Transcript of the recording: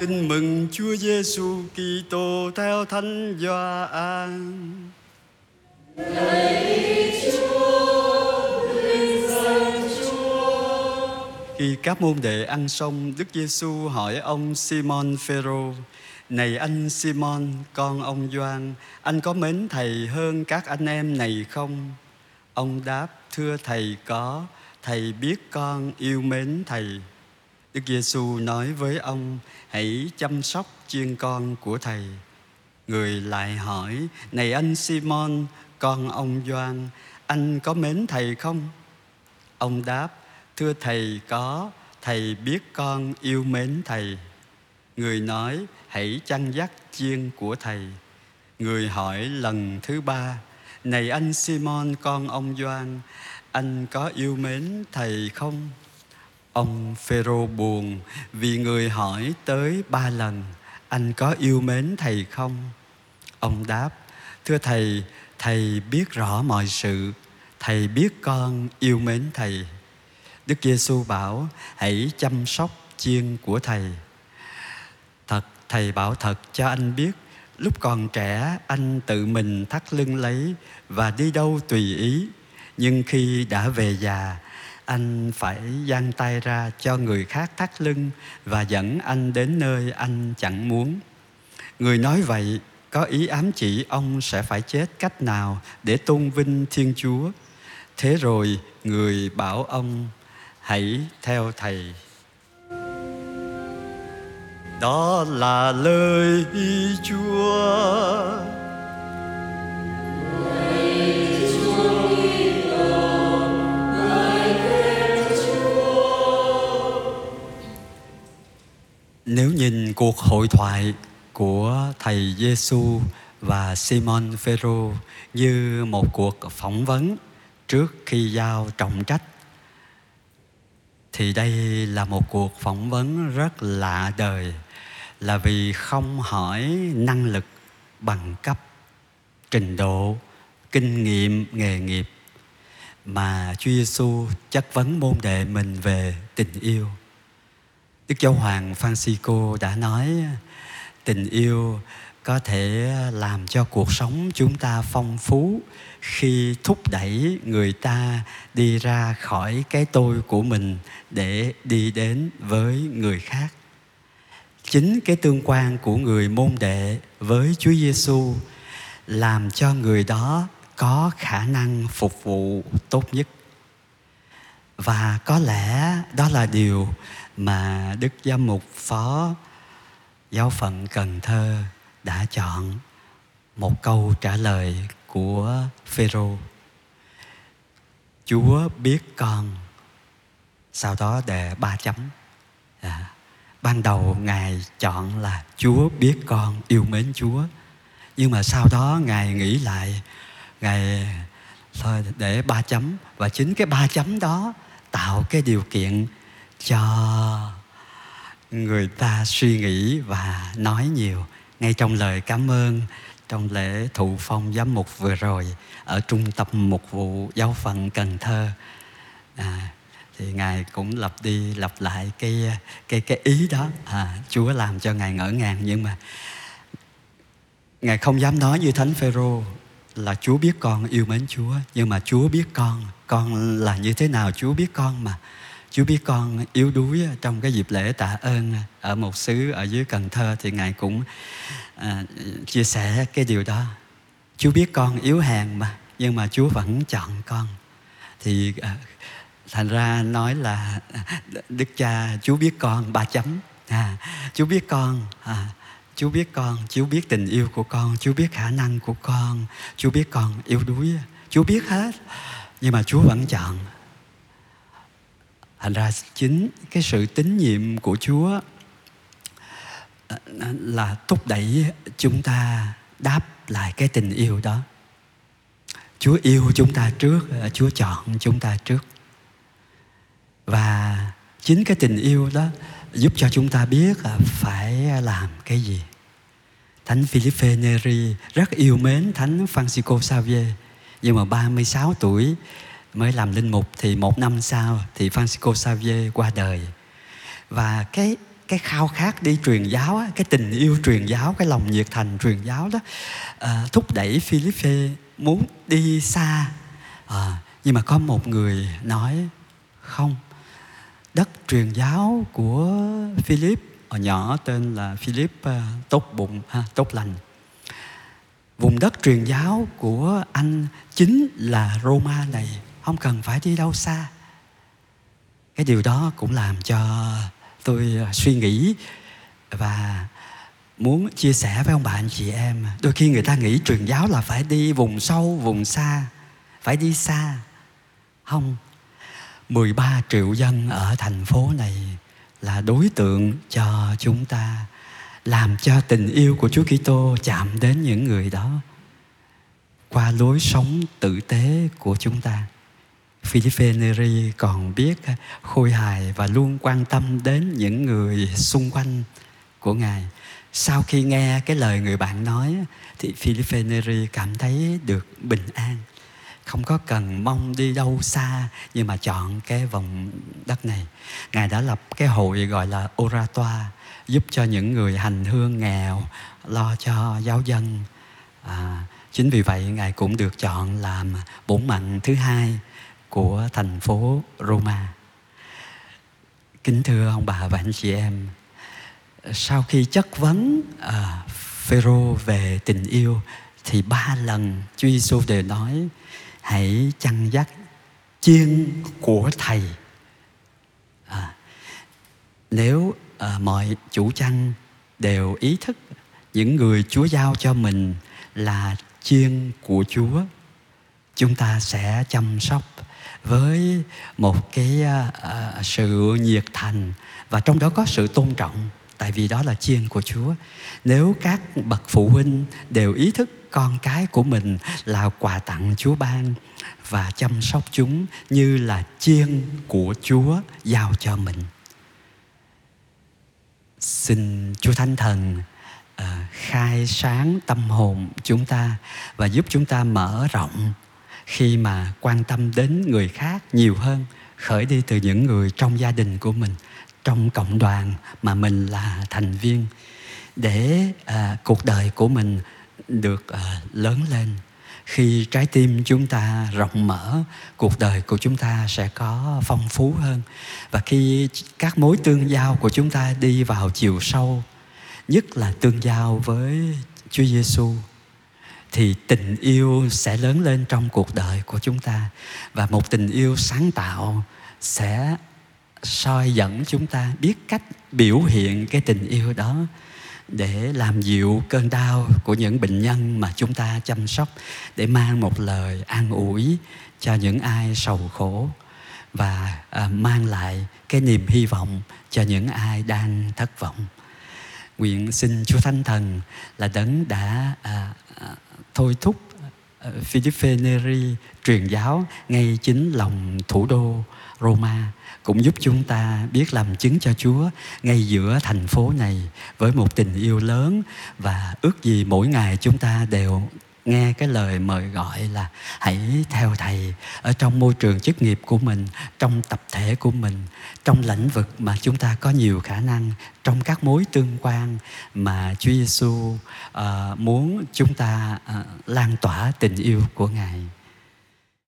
Tin mừng Chúa Giêsu Kitô theo Thánh Gioan. Khi các môn đệ ăn xong, Đức Giêsu hỏi ông Simon Phêrô: "Này anh Simon, con ông Gioan, anh có mến thầy hơn các anh em này không?" Ông đáp: "Thưa thầy có, thầy biết con yêu mến thầy." Đức Giêsu nói với ông: "Hãy chăm sóc chiên con của thầy." Người lại hỏi: "Này anh Simon, con ông Gioan, anh có mến thầy không?" Ông đáp: Thưa thầy có, thầy biết con yêu mến thầy. Người nói, hãy chăn dắt chiên của thầy. Người hỏi lần thứ ba, này anh Simon con ông Gioan, anh có yêu mến thầy không? Ông Phêrô buồn vì người hỏi tới ba lần, anh có yêu mến thầy không? Ông đáp, thưa thầy, thầy biết rõ mọi sự, thầy biết con yêu mến thầy. Đức Giêsu bảo hãy chăm sóc chiên của thầy. Thật thầy bảo thật cho anh biết lúc còn trẻ anh tự mình thắt lưng lấy và đi đâu tùy ý nhưng khi đã về già anh phải giang tay ra cho người khác thắt lưng và dẫn anh đến nơi anh chẳng muốn. Người nói vậy, có ý ám chỉ ông sẽ phải chết cách nào để tôn vinh thiên chúa? Thế rồi người bảo ông, hãy theo thầy. Đó là lời chúa. Nếu nhìn cuộc hội thoại của thầy Giêsu và Simon Phêrô như một cuộc phỏng vấn trước khi giao trọng trách, thì đây là một cuộc phỏng vấn rất lạ đời, là vì không hỏi năng lực bằng cấp, trình độ, kinh nghiệm, nghề nghiệp mà Chúa Giêsu chất vấn môn đệ mình về tình yêu. Đức Giáo Hoàng Francisco đã nói, tình yêu có thể làm cho cuộc sống chúng ta phong phú khi thúc đẩy người ta đi ra khỏi cái tôi của mình để đi đến với người khác. Chính cái tương quan của người môn đệ với Chúa Giêsu làm cho người đó có khả năng phục vụ tốt nhất. Và có lẽ đó là điều mà đức giám mục phó giáo phận cần thơ đã chọn một câu trả lời của Phêrô. Chúa biết con. Sau đó đề ba chấm. À, ban đầu ngài chọn là Chúa biết con yêu mến Chúa. Nhưng mà sau đó ngài nghĩ lại, ngài thôi để ba chấm và chính cái ba chấm đó tạo cái điều kiện cho người ta suy nghĩ và nói nhiều. Ngay trong lời cảm ơn trong lễ thụ phong giám mục vừa rồi ở trung tâm mục vụ giáo phận Cần Thơ à, thì ngài cũng lặp đi lặp lại cái cái cái ý đó. À, Chúa làm cho ngài ngỡ ngàng nhưng mà ngài không dám nói như thánh Phêrô là Chúa biết con yêu mến Chúa. Nhưng mà Chúa biết con con là như thế nào Chúa biết con mà. Chúa biết con yếu đuối trong cái dịp lễ tạ ơn ở một xứ ở dưới Cần Thơ thì Ngài cũng à, chia sẻ cái điều đó. Chúa biết con yếu hèn mà nhưng mà Chúa vẫn chọn con. Thì à, thành ra nói là à, Đức Cha Chúa biết con ba chấm. À, Chúa biết con à, Chúa biết con, Chúa biết tình yêu của con, Chúa biết khả năng của con, Chúa biết con yếu đuối, Chúa biết hết. Nhưng mà Chúa vẫn chọn thành ra chính cái sự tín nhiệm của chúa à, là thúc đẩy chúng ta đáp lại cái tình yêu đó. Chúa yêu chúng ta trước à, chúa chọn chúng ta trước. Và chính cái tình yêu đó giúp cho chúng ta biết là phải làm cái gì. Thánh Philippe Neri rất yêu mến Thánh Francisco Xavier, nhưng mà 36 tuổi mới làm linh mục thì một năm sau thì Francisco Xavier qua đời. Và cái cái khao khát đi truyền giáo á, cái tình yêu truyền giáo cái lòng nhiệt thành truyền giáo đó à, thúc đẩy Philippe muốn đi xa. À, nhưng mà có một người nói không đất truyền giáo của Philip ở nhỏ tên là Philip ờ, tốt bụng ha, tốt lành. Vùng đất truyền giáo của anh chính là Roma này không cần phải đi đâu xa. Cái điều đó cũng làm cho tôi à, suy nghĩ và muốn chia sẻ với ông bà anh chị em. Đôi khi người ta nghĩ truyền giáo là phải đi vùng sâu, vùng xa, phải đi xa. Không 13 triệu dân ở thành phố này là đối tượng cho chúng ta, làm cho tình yêu của Chúa Kitô chạm đến những người đó. Qua lối sống tử tế của chúng ta. Philippe Neri còn biết khôi hài và luôn quan tâm đến những người xung quanh của Ngài. Sau khi nghe cái lời người bạn nói thì Philippe Neri cảm thấy được bình an. Không có cần mong đi đâu xa nhưng mà chọn cái vùng đất này. Ngài đã lập cái hội gọi là oratoire giúp cho những người hành hương nghèo lo cho giáo dân. À, chính vì vậy ngài cũng được chọn làm bổn mạnh thứ hai của thành phố Roma. Kính thưa ông bà và anh chị em sau khi chất vấn à, Phêrô về tình yêu thì ba lần Chúa Giêsu đều nói hãy chăn dắt chiên của thầy. À, nếu à, mọi chủ chăn đều ý thức những người chúa giao cho mình là chiên của chúa chúng ta sẽ chăm sóc với một cái uh, sự nhiệt thành và trong đó có sự tôn trọng tại vì đó là chiên của chúa nếu các bậc phụ huynh đều ý thức con cái của mình là quà tặng Chúa ban và chăm sóc chúng như là chiên của Chúa giao cho mình. Xin Chúa Thánh Thần uh, khai sáng tâm hồn chúng ta và giúp chúng ta mở rộng khi mà quan tâm đến người khác nhiều hơn khởi đi từ những người trong gia đình của mình trong cộng đoàn mà mình là thành viên để à, cuộc đời của mình được à, lớn lên. Khi trái tim chúng ta rộng mở cuộc đời của chúng ta sẽ có phong phú hơn. Và khi các mối tương giao của chúng ta đi vào chiều sâu nhất là tương giao với Chúa Giêsu thì tình yêu sẽ lớn lên trong cuộc đời của chúng ta. Và một tình yêu sáng tạo sẽ soi dẫn chúng ta biết cách biểu hiện cái tình yêu đó để làm dịu cơn đau của những bệnh nhân mà chúng ta chăm sóc để mang một lời an ủi cho những ai sầu khổ và à, mang lại cái niềm hy vọng cho những ai đang thất vọng. Nguyện xin Chúa Thánh Thần là đấng đã à, à, thôi thúc ờ, Philippe Neri truyền giáo ngay chính lòng thủ đô Roma, cũng giúp chúng ta biết làm chứng cho Chúa ngay giữa thành phố này với một tình yêu lớn và ước gì mỗi ngày chúng ta đều nghe cái lời mời gọi là hãy theo thầy ở trong môi trường chức nghiệp của mình trong tập thể của mình trong lĩnh vực mà chúng ta có nhiều khả năng trong các mối tương quan mà Chúa Giêsu uh, ờ, muốn chúng ta uh, lan tỏa tình yêu của Ngài.